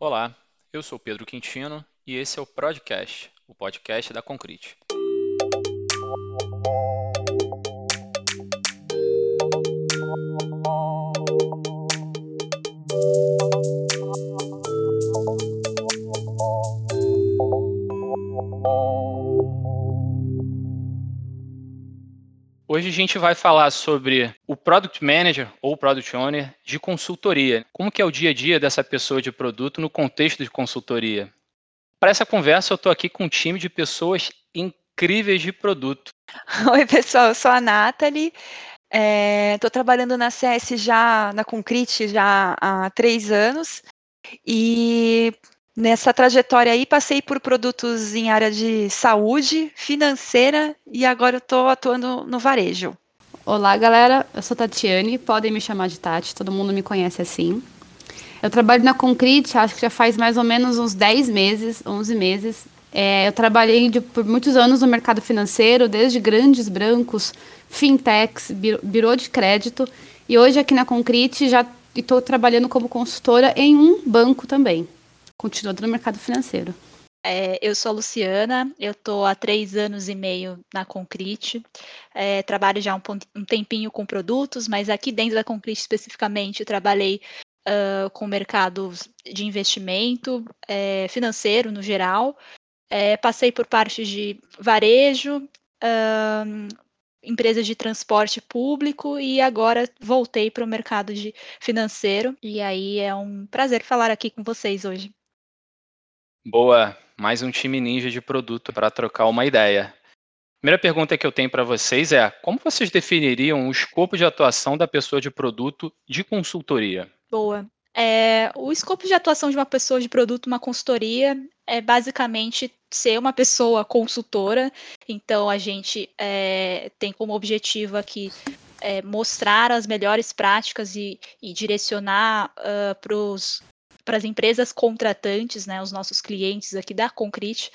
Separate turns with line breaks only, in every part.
Olá, eu sou Pedro Quintino e esse é o Podcast, o podcast da Concrete. Hoje a gente vai falar sobre o Product Manager ou Product Owner de consultoria. Como que é o dia a dia dessa pessoa de produto no contexto de consultoria? Para essa conversa, eu estou aqui com um time de pessoas incríveis de produto.
Oi, pessoal, eu sou a Nathalie. Estou é, trabalhando na CS já, na Concrete, já há três anos. E Nessa trajetória aí, passei por produtos em área de saúde, financeira e agora eu estou atuando no varejo.
Olá, galera. Eu sou Tatiane, podem me chamar de Tati, todo mundo me conhece assim. Eu trabalho na Concrete, acho que já faz mais ou menos uns 10 meses, 11 meses. É, eu trabalhei de, por muitos anos no mercado financeiro, desde grandes brancos, fintechs, birô de crédito. E hoje aqui na Concrete já estou trabalhando como consultora em um banco também continuando no mercado financeiro.
É, eu sou a Luciana, eu estou há três anos e meio na Concrete, é, trabalho já um, um, tempinho com produtos, mas aqui dentro da Concrete especificamente trabalhei uh, com mercados de investimento é, financeiro no geral, é, passei por partes de varejo, uh, empresas de transporte público e agora voltei para o mercado de financeiro. E aí é um prazer falar aqui com vocês hoje.
Boa, mais um time ninja de produto para trocar uma ideia. Primeira pergunta que eu tenho para vocês é: como vocês definiriam o escopo de atuação da pessoa de produto de consultoria?
Boa. É, o escopo de atuação de uma pessoa de produto, uma consultoria, é basicamente ser uma pessoa consultora. Então, a gente é, tem como objetivo aqui é, mostrar as melhores práticas e, e direcionar uh, para os para as empresas contratantes, né, os nossos clientes aqui da Concrete,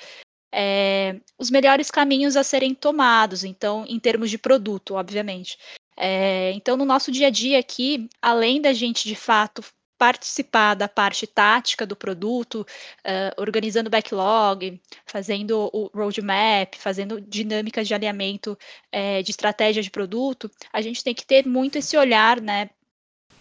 é, os melhores caminhos a serem tomados, então, em termos de produto, obviamente. É, então, no nosso dia a dia aqui, além da gente de fato participar da parte tática do produto, uh, organizando backlog, fazendo o roadmap, fazendo dinâmicas de alinhamento uh, de estratégia de produto, a gente tem que ter muito esse olhar, né,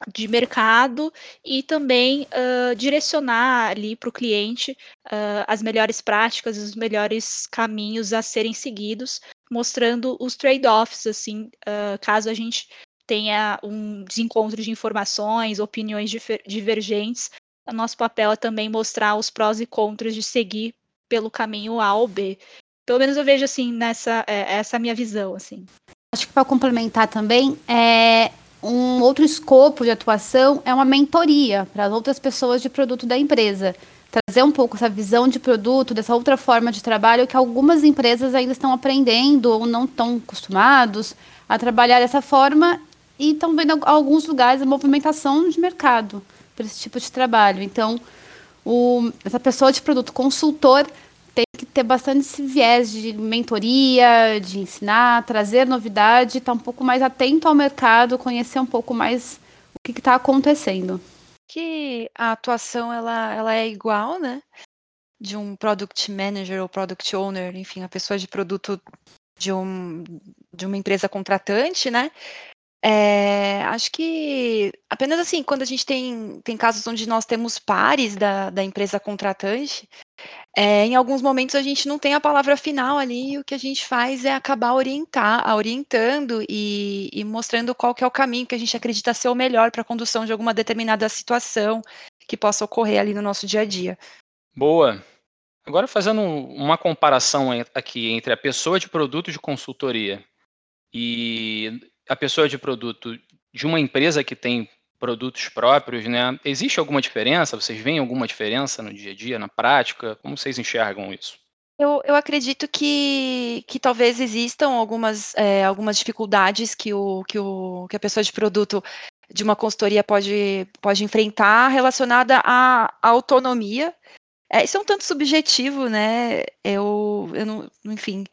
de mercado e também uh, direcionar ali para o cliente uh, as melhores práticas, os melhores caminhos a serem seguidos, mostrando os trade-offs, assim, uh, caso a gente tenha um desencontro de informações, opiniões divergentes, nosso papel é também mostrar os prós e contras de seguir pelo caminho A ou B. Pelo menos eu vejo assim nessa é, essa é minha visão assim.
Acho que para complementar também é um outro escopo de atuação é uma mentoria para as outras pessoas de produto da empresa. Trazer um pouco essa visão de produto, dessa outra forma de trabalho que algumas empresas ainda estão aprendendo ou não estão acostumados a trabalhar dessa forma e estão vendo alguns lugares a movimentação de mercado para esse tipo de trabalho. Então, o, essa pessoa de produto consultor ter bastante esse viés de mentoria, de ensinar, trazer novidade, estar tá um pouco mais atento ao mercado, conhecer um pouco mais o que está acontecendo.
Que a atuação ela, ela é igual, né? De um product manager ou product owner, enfim, a pessoa de produto de, um, de uma empresa contratante, né? É, acho que apenas assim, quando a gente tem, tem casos onde nós temos pares da, da empresa contratante, é, em alguns momentos a gente não tem a palavra final ali, e o que a gente faz é acabar orientar, orientando e, e mostrando qual que é o caminho que a gente acredita ser o melhor para a condução de alguma determinada situação que possa ocorrer ali no nosso dia a dia.
Boa. Agora fazendo uma comparação aqui entre a pessoa de produto de consultoria e a pessoa de produto de uma empresa que tem produtos próprios, né? Existe alguma diferença? Vocês veem alguma diferença no dia a dia, na prática? Como vocês enxergam isso?
Eu, eu acredito que, que talvez existam algumas, é, algumas dificuldades que, o, que, o, que a pessoa de produto de uma consultoria pode, pode enfrentar relacionada à, autonomia. É, isso é um tanto subjetivo, né? Eu, eu não, enfim,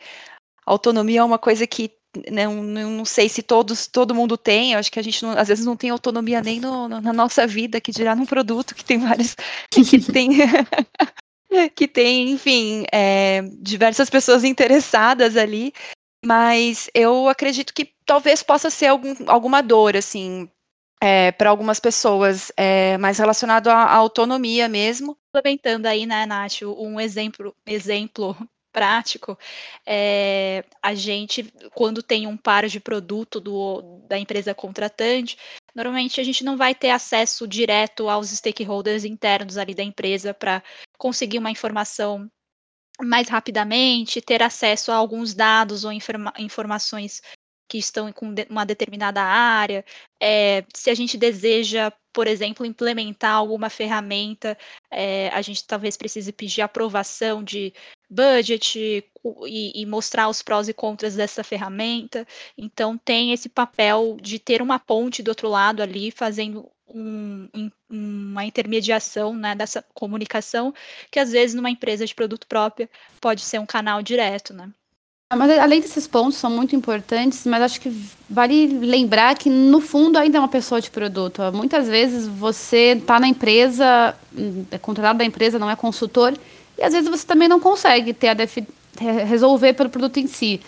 autonomia é uma coisa que não, não sei se todos, todo mundo tem, eu acho que a gente não, às vezes não tem autonomia nem no, no, na nossa vida, que dirá num produto que tem vários, que tem, que tem, enfim, é, diversas pessoas interessadas ali, mas eu acredito que talvez possa ser algum, alguma dor, assim, é, para algumas pessoas, é, mais relacionado à, à, autonomia mesmo.
Complementando aí, né, Nath, um exemplo, exemplo prático, é, a gente, quando tem um par de produto do, da empresa contratante, normalmente a gente não vai ter acesso direto aos stakeholders internos ali da empresa para conseguir uma informação mais rapidamente, ter acesso a alguns dados ou informa informações que estão com uma determinada área, é, se a gente deseja, por exemplo, implementar alguma ferramenta, é, a gente talvez precise pedir aprovação de budget e, e, mostrar os prós e contras dessa ferramenta. Então, tem esse papel de ter uma ponte do outro lado ali, fazendo um, uma intermediação né, dessa comunicação, que às vezes numa empresa de produto próprio pode ser um canal direto, né?
Ah, mas além desses pontos são muito importantes, mas acho que vale lembrar que no fundo ainda é uma pessoa de produto. Muitas vezes você está na empresa, é contratado da empresa, não é consultor, e às vezes você também não consegue ter a resolver pelo produto em si.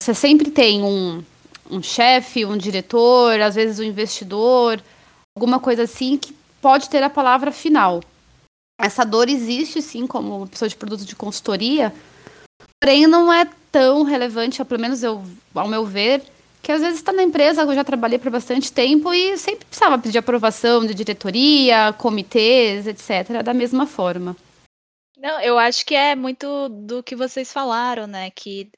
Você sempre tem um, um chefe, um diretor, às vezes um investidor, alguma coisa assim que pode ter a palavra final. Essa dor existe sim como pessoa de produto de consultoria, porém não é tão relevante, pelo menos eu, ao meu ver, que às vezes está na empresa, eu já trabalhei por bastante tempo e sempre precisava pedir aprovação de diretoria, comitês, etc., da mesma forma.
Não, eu acho que é muito do que vocês falaram, né? Que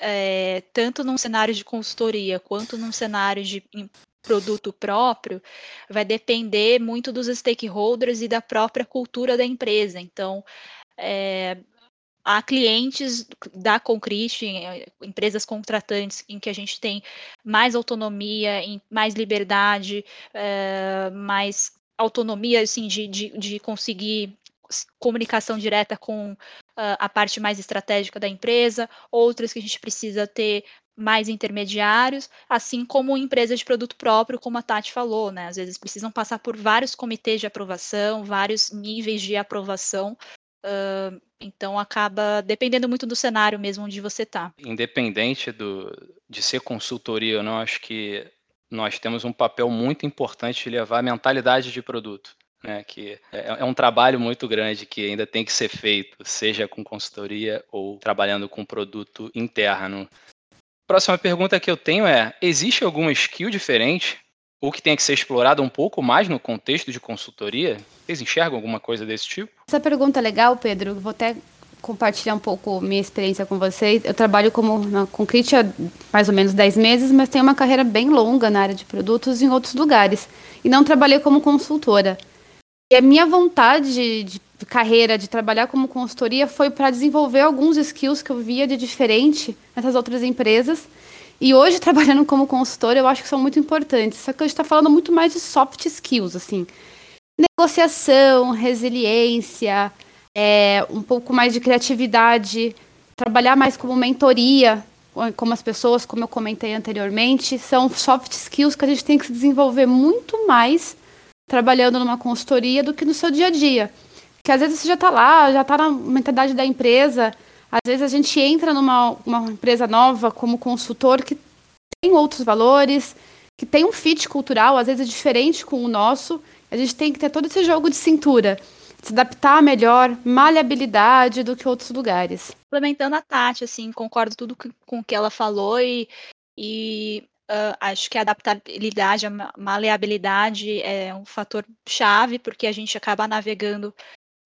é, tanto num cenário de consultoria quanto num cenário de produto próprio, vai depender muito dos stakeholders e da própria cultura da empresa. Então, é, há clientes da Concrete, empresas contratantes, em que a gente tem mais autonomia, mais liberdade, é, mais autonomia assim, de, de, de, conseguir comunicação direta com uh, a parte mais estratégica da empresa, outras que a gente precisa ter mais intermediários, assim como empresas de produto próprio, como a Tati falou, né? Às vezes precisam passar por vários comitês de aprovação, vários níveis de aprovação Uh, então acaba dependendo muito do cenário mesmo onde você está.
Independente do, de ser consultoria ou não, acho que nós temos um papel muito importante de levar a mentalidade de produto. Né, que é, é um trabalho muito grande que ainda tem que ser feito, seja com consultoria ou trabalhando com produto interno. Próxima pergunta que eu tenho é: existe alguma skill diferente ou que tenha que ser explorado um pouco mais no contexto de consultoria? Vocês enxergam alguma coisa desse tipo?
Essa pergunta é legal, Pedro. Vou até compartilhar um pouco minha experiência com vocês. Eu trabalho como na Concrete há mais ou menos 10 meses, mas tenho uma carreira bem longa na área de produtos em outros lugares. E não trabalhei como consultora. E a minha vontade de, carreira, de trabalhar como consultoria, foi para desenvolver alguns skills que eu via de diferente nessas outras empresas e hoje, trabalhando como consultora, eu acho que são muito importantes. Só que a gente está falando muito mais de soft skills, assim. Negociação, resiliência, é, um pouco mais de criatividade, trabalhar mais como mentoria, como as pessoas, como eu comentei anteriormente, são soft skills que a gente tem que se desenvolver muito mais trabalhando numa consultoria do que no seu dia a dia. Porque às vezes você já está lá, já está na mentalidade da empresa, às vezes a gente entra numa uma empresa nova como consultor que tem outros valores, que tem um fit cultural, às vezes é diferente com o nosso. A gente tem que ter todo esse jogo de cintura, se adaptar melhor, maleabilidade do que outros lugares.
Complementando a Tati, assim, concordo tudo com o que ela falou e, e uh, acho que a adaptabilidade, a maleabilidade é um fator chave, porque a gente acaba navegando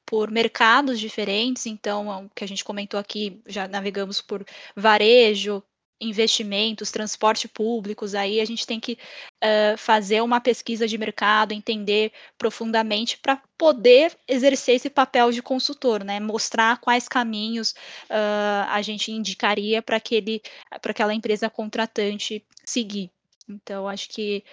por mercados diferentes, então, é o que a gente comentou aqui, já navegamos por varejo, investimentos, transporte públicos, aí a gente tem que uh, fazer uma pesquisa de mercado, entender profundamente para poder exercer esse papel de consultor, né? Mostrar quais caminhos uh, a gente indicaria para aquele, para aquela empresa contratante seguir. Então, acho que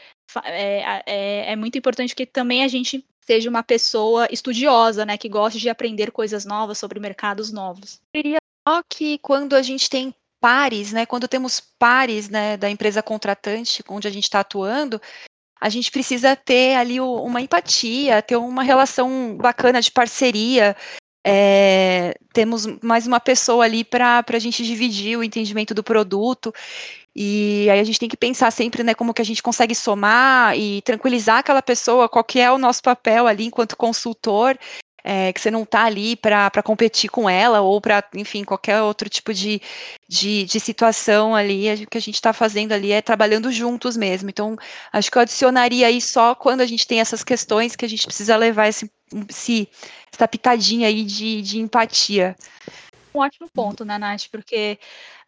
é, é, é muito importante que também a gente seja uma pessoa estudiosa, né, que goste de aprender coisas novas sobre mercados novos.
Eu diria só que quando a gente tem pares, né? Quando temos pares, né, da empresa contratante, onde a gente está atuando, a gente precisa ter ali uma empatia, ter uma relação bacana de parceria. É, temos mais uma pessoa ali para a gente dividir o entendimento do produto. E aí a gente tem que pensar sempre, né, como que a gente consegue somar e tranquilizar aquela pessoa, qual que é o nosso papel ali enquanto consultor, é, que você não está ali para competir com ela ou para, enfim, qualquer outro tipo de, de, de situação ali, o que a gente está fazendo ali é trabalhando juntos mesmo. Então, acho que eu adicionaria aí só quando a gente tem essas questões que a gente precisa levar esse, esse, essa pitadinha aí de, de empatia.
Um ótimo ponto, né, Nath? Porque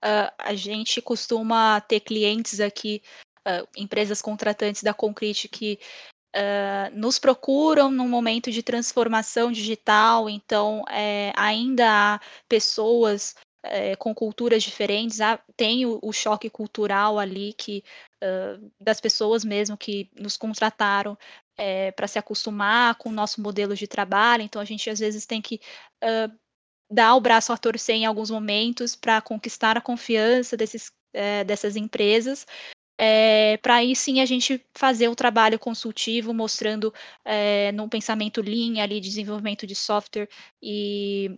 uh, a gente costuma ter clientes aqui, uh, empresas contratantes da Concrete que uh, nos procuram num momento de transformação digital, então é, ainda há pessoas é, com culturas diferentes, há, tem o, o, choque cultural ali que das pessoas mesmo que nos contrataram é, para se acostumar com o nosso modelo de trabalho, então a gente às vezes tem que dar o braço a torcer em alguns momentos para conquistar a confiança desses, é, dessas empresas, é, para aí sim a gente fazer o trabalho consultivo, mostrando é, num pensamento linha ali, desenvolvimento de software e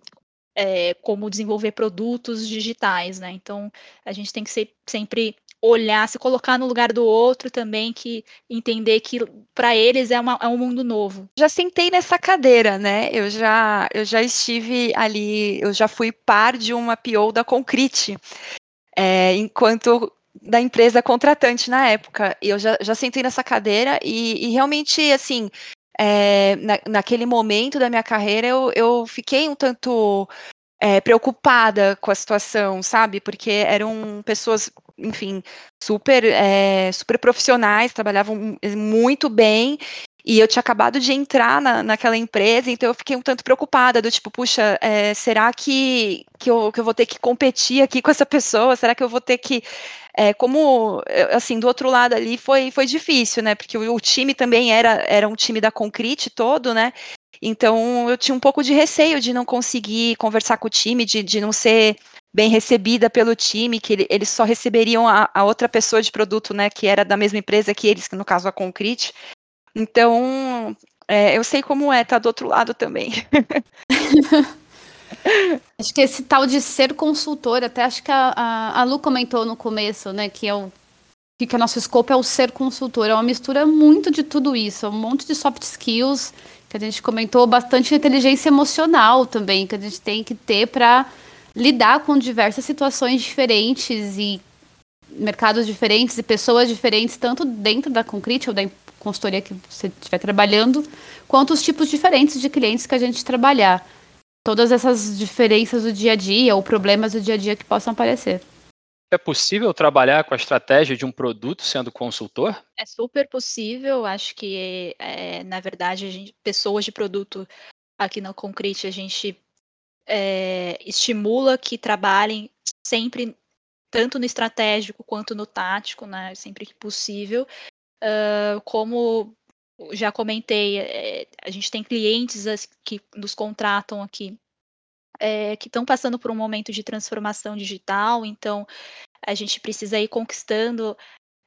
é, como desenvolver produtos digitais, né? Então a gente tem que ser, sempre olhar, se colocar no lugar do outro também, que entender que para eles é, uma, é um mundo novo.
Já sentei nessa cadeira, né? Eu já, eu já estive ali, eu já fui par de uma PO da Concrete, é, enquanto da empresa contratante na época. Eu já, já sentei nessa cadeira e, e realmente, assim, é, na, naquele momento da minha carreira, eu, eu fiquei um tanto é, preocupada com a situação, sabe? Porque eram pessoas, enfim, super, é, super profissionais, trabalhavam muito bem. E eu tinha acabado de entrar na, naquela empresa, então eu fiquei um tanto preocupada, do tipo, puxa, é, será que, que, eu, que eu vou ter que competir aqui com essa pessoa? Será que eu vou ter que. É, como, assim, do outro lado ali foi, foi difícil, né? Porque o, o time também era, era um time da Concrete todo, né? Então eu tinha um pouco de receio de não conseguir conversar com o time, de, de não ser bem recebida pelo time, que ele, eles só receberiam a, a, outra pessoa de produto, né, que era da mesma empresa que eles, que no caso a Concrete. Então, é, eu sei como é, tá do outro lado também.
acho que esse tal de ser consultor, até acho que a, a, a Lu comentou no começo, né, que é o que, que o nosso escopo é o ser consultor, é uma mistura muito de tudo isso, é um monte de soft skills que a gente comentou bastante inteligência emocional também, que a gente tem que ter para lidar com diversas situações diferentes e mercados diferentes e pessoas diferentes, tanto dentro da Concrete ou da consultoria que você estiver trabalhando, quanto os tipos diferentes de clientes que a gente trabalhar. Todas essas diferenças do dia a dia ou problemas do dia a dia que possam aparecer.
É possível trabalhar com a estratégia de um produto sendo consultor?
É super possível. Acho que, é, na verdade, a gente, pessoas de produto aqui na Concrete, a gente é, estimula que trabalhem sempre, tanto no estratégico quanto no tático, né, sempre que possível. Uh, como já comentei, é, a gente tem clientes que nos contratam aqui é, que estão passando por um momento de transformação digital, então a gente precisa ir conquistando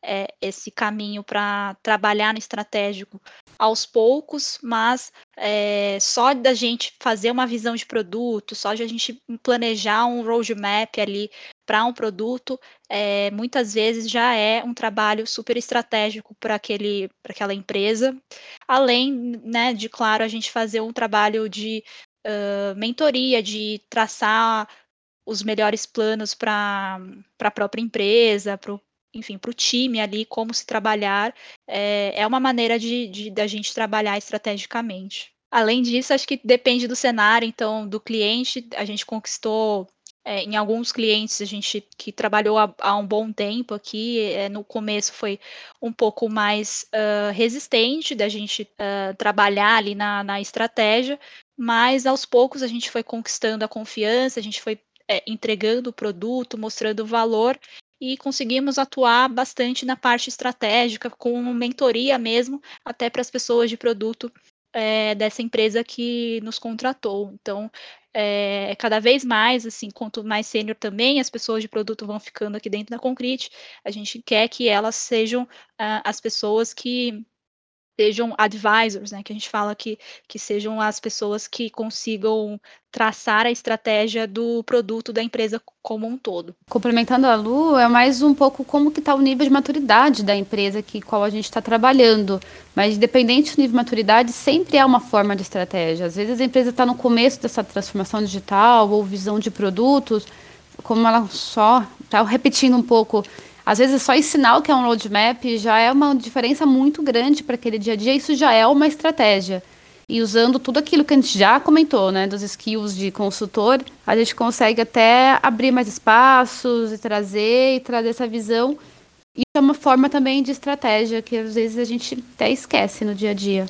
é, esse caminho para trabalhar no estratégico aos poucos, mas é, só da gente fazer uma visão de produto, só de a gente planejar um roadmap ali para um produto, é, muitas vezes já é um trabalho super estratégico para aquela empresa, além né, de, claro, a gente fazer um trabalho de uh, mentoria, de traçar os melhores planos para a própria empresa, pro, enfim, para o time ali, como se trabalhar, é, é uma maneira de, de da gente trabalhar estrategicamente. Além disso, acho que depende do cenário, então, do cliente, a gente conquistou é, em alguns clientes a gente que trabalhou há, há um bom tempo aqui, é, no começo foi um pouco mais uh, resistente da gente uh, trabalhar ali na, na estratégia, mas aos poucos a gente foi conquistando a confiança, a gente foi é, entregando o produto, mostrando o valor e conseguimos atuar bastante na parte estratégica, com mentoria mesmo, até para as pessoas de produto é, dessa empresa que nos contratou. Então, é, cada vez mais, assim, quanto mais sênior também as pessoas de produto vão ficando aqui dentro da Concrete, a gente quer que elas sejam uh, as pessoas que sejam advisors, né, que a gente fala que, que sejam as pessoas que consigam traçar a estratégia do produto da empresa como um todo.
Complementando a Lu, é mais um pouco como que está o nível de maturidade da empresa que qual a gente está trabalhando. Mas independente do nível de maturidade, sempre há uma forma de estratégia. Às vezes a empresa está no começo dessa transformação digital ou visão de produtos, como ela só está repetindo um pouco às vezes só ensinar o que é um roadmap já é uma diferença muito grande para aquele dia a dia, isso já é uma estratégia. E usando tudo aquilo que a gente já comentou, né, dos skills de consultor, a gente consegue até abrir mais espaços e trazer e trazer essa visão. E é uma forma também de estratégia que às vezes a gente até esquece no dia a dia.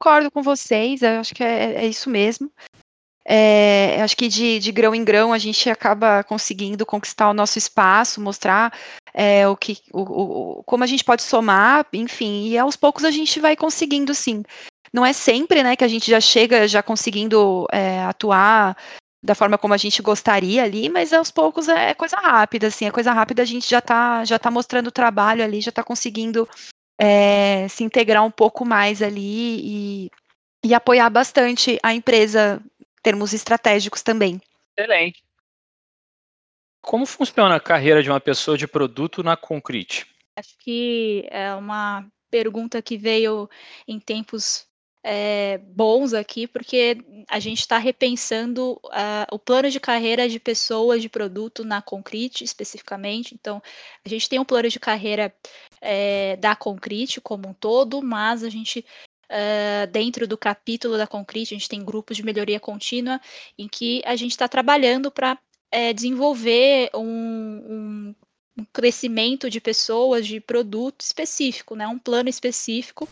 Concordo com vocês, eu acho que é, é isso mesmo. É, acho que de, de, grão em grão a gente acaba conseguindo conquistar o nosso espaço, mostrar é, o que, o, o, como a gente pode somar, enfim, e aos poucos a gente vai conseguindo sim. Não é sempre, né, que a gente já chega já conseguindo é, atuar da forma como a gente gostaria ali, mas aos poucos é, coisa rápida, assim, é coisa rápida, a gente já está já tá mostrando o trabalho ali, já está conseguindo é, se integrar um pouco mais ali e, e apoiar bastante a empresa termos estratégicos também.
Excelente. Como funciona a carreira de uma pessoa de produto na Concrete?
Acho que é uma pergunta que veio em tempos é, bons aqui, porque a gente está repensando uh, o plano de carreira de pessoas de produto na Concrete, especificamente. Então, a gente tem um plano de carreira é, da Concrete como um todo, mas a gente Uh, dentro do capítulo da Concrete, a gente tem grupos de melhoria contínua em que a gente está trabalhando para é, desenvolver um, um, crescimento de pessoas, de produto específico, né, um plano específico,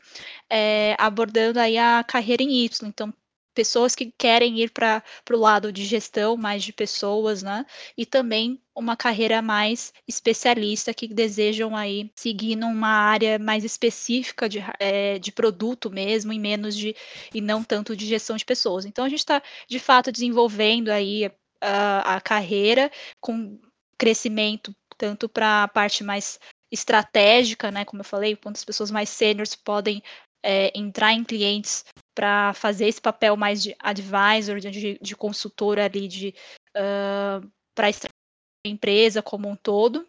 é, abordando aí a carreira em Y. Então, pessoas que querem ir para o lado de gestão mais de pessoas, né? E também uma carreira mais especialista que desejam aí seguir numa área mais específica de, é, de produto mesmo e menos de e não tanto de gestão de pessoas. Então a gente está de fato desenvolvendo aí a, a carreira com crescimento tanto para a parte mais estratégica, né? Como eu falei, quantas pessoas mais sêniores podem é, entrar em clientes para fazer esse papel mais de advisor, de, de consultor ali de uh, para a empresa como um todo,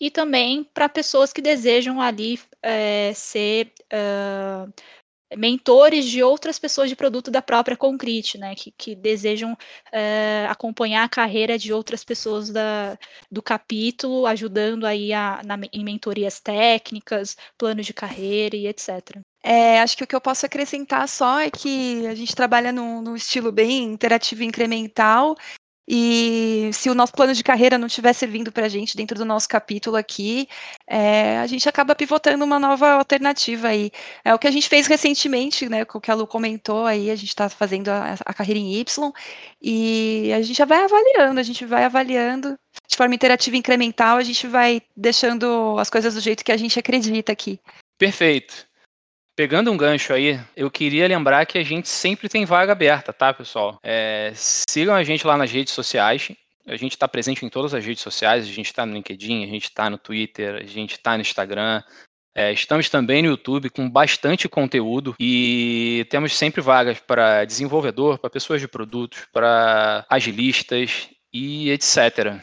e também para pessoas que desejam ali é, ser uh, mentores de outras pessoas de produto da própria Concrete, né, que, que desejam uh, acompanhar a carreira de outras pessoas da, do capítulo, ajudando aí a, na, em mentorias técnicas, plano de carreira e etc.
É, acho que o que eu posso acrescentar só é que a gente trabalha num, num estilo bem interativo e incremental e se o nosso plano de carreira não estiver servindo para a gente dentro do nosso capítulo aqui, é, a gente acaba pivotando uma nova alternativa aí. É o que a gente fez recentemente, né? O que a Lu comentou aí, a gente está fazendo a, a, carreira em Y e a gente já vai avaliando, a gente vai avaliando de forma interativa e incremental, a gente vai deixando as coisas do jeito que a gente acredita aqui.
Perfeito. Pegando um gancho aí, eu queria lembrar que a gente sempre tem vaga aberta, tá, pessoal? É, sigam a gente lá nas redes sociais. A gente está presente em todas as redes sociais. A gente está no LinkedIn, a gente está no Twitter, a gente está no Instagram. É, estamos também no YouTube com bastante conteúdo e temos sempre vagas para desenvolvedor, para pessoas de produtos, para agilistas e etc.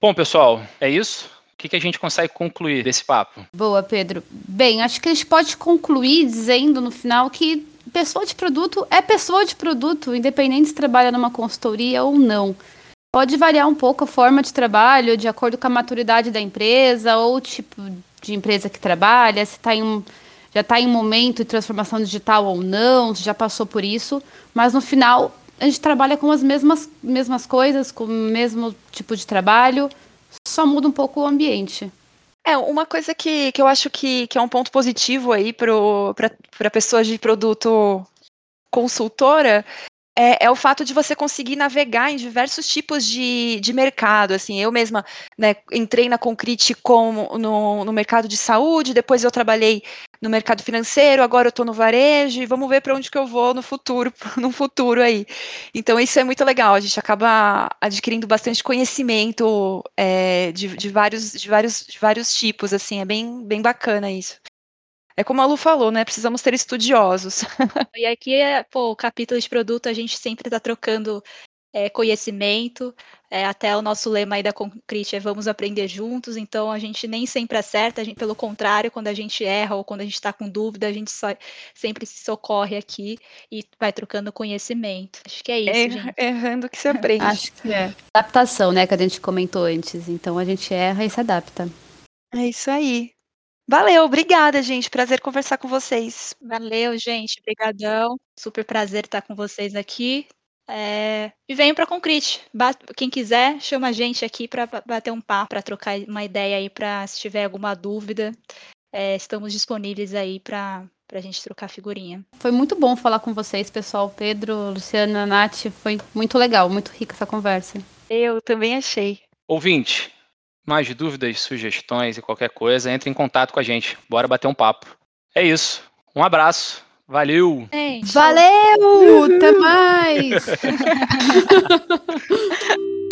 Bom, pessoal, é isso. O que, que a gente consegue concluir desse papo?
Boa, Pedro. Bem, acho que a gente pode concluir dizendo no final que pessoa de produto é pessoa de produto, independente se trabalha numa consultoria ou não. Pode variar um pouco a forma de trabalho, de acordo com a maturidade da empresa ou o tipo de empresa que trabalha, se tá em já está em um momento de transformação digital ou não, se já passou por isso, mas no final a gente trabalha com as mesmas, mesmas coisas, com o mesmo tipo de trabalho, só muda um pouco o ambiente.
É, uma coisa que, que eu acho que, que é um ponto positivo aí para pessoas de produto consultora é, é, o fato de você conseguir navegar em diversos tipos de, de mercado. Assim, eu mesma né, entrei na Concrete com, no, no mercado de saúde, depois eu trabalhei no mercado financeiro, agora eu estou no varejo e vamos ver para onde que eu vou no futuro, no futuro aí. Então isso é muito legal, a gente acaba adquirindo bastante conhecimento é, de, de, vários, de, vários, de vários tipos, assim, é bem, bem bacana isso. É como a Lu falou, né? Precisamos ser estudiosos.
e aqui, é, pô, o capítulo de produto, a gente sempre está trocando é, conhecimento. É, até o nosso lema aí da Concrete é vamos aprender juntos, então a gente nem sempre acerta, gente, pelo contrário, quando a gente erra ou quando a gente está com dúvida, a gente só, sempre se socorre aqui e vai trocando conhecimento. Acho que é isso,
é,
gente.
Errando que se aprende.
Acho que é. Adaptação, né, que a gente comentou antes. Então a gente erra e se adapta.
É isso aí. Valeu, obrigada, gente. Prazer conversar com vocês.
Valeu, gente. Obrigadão. Super prazer estar com vocês aqui. É... E venham para Concrete. Quem quiser, chama a gente aqui para bater um papo, para trocar uma ideia aí, para se tiver alguma dúvida. É, estamos disponíveis aí para a gente trocar figurinha.
Foi muito bom falar com vocês, pessoal. Pedro, Luciana, Nath. Foi muito legal, muito rica essa conversa.
Eu também achei.
Ouvinte, mais dúvidas, sugestões e qualquer coisa, entre em contato com a gente. Bora bater um papo. É isso. Um abraço. Valeu!
Valeu! Até mais!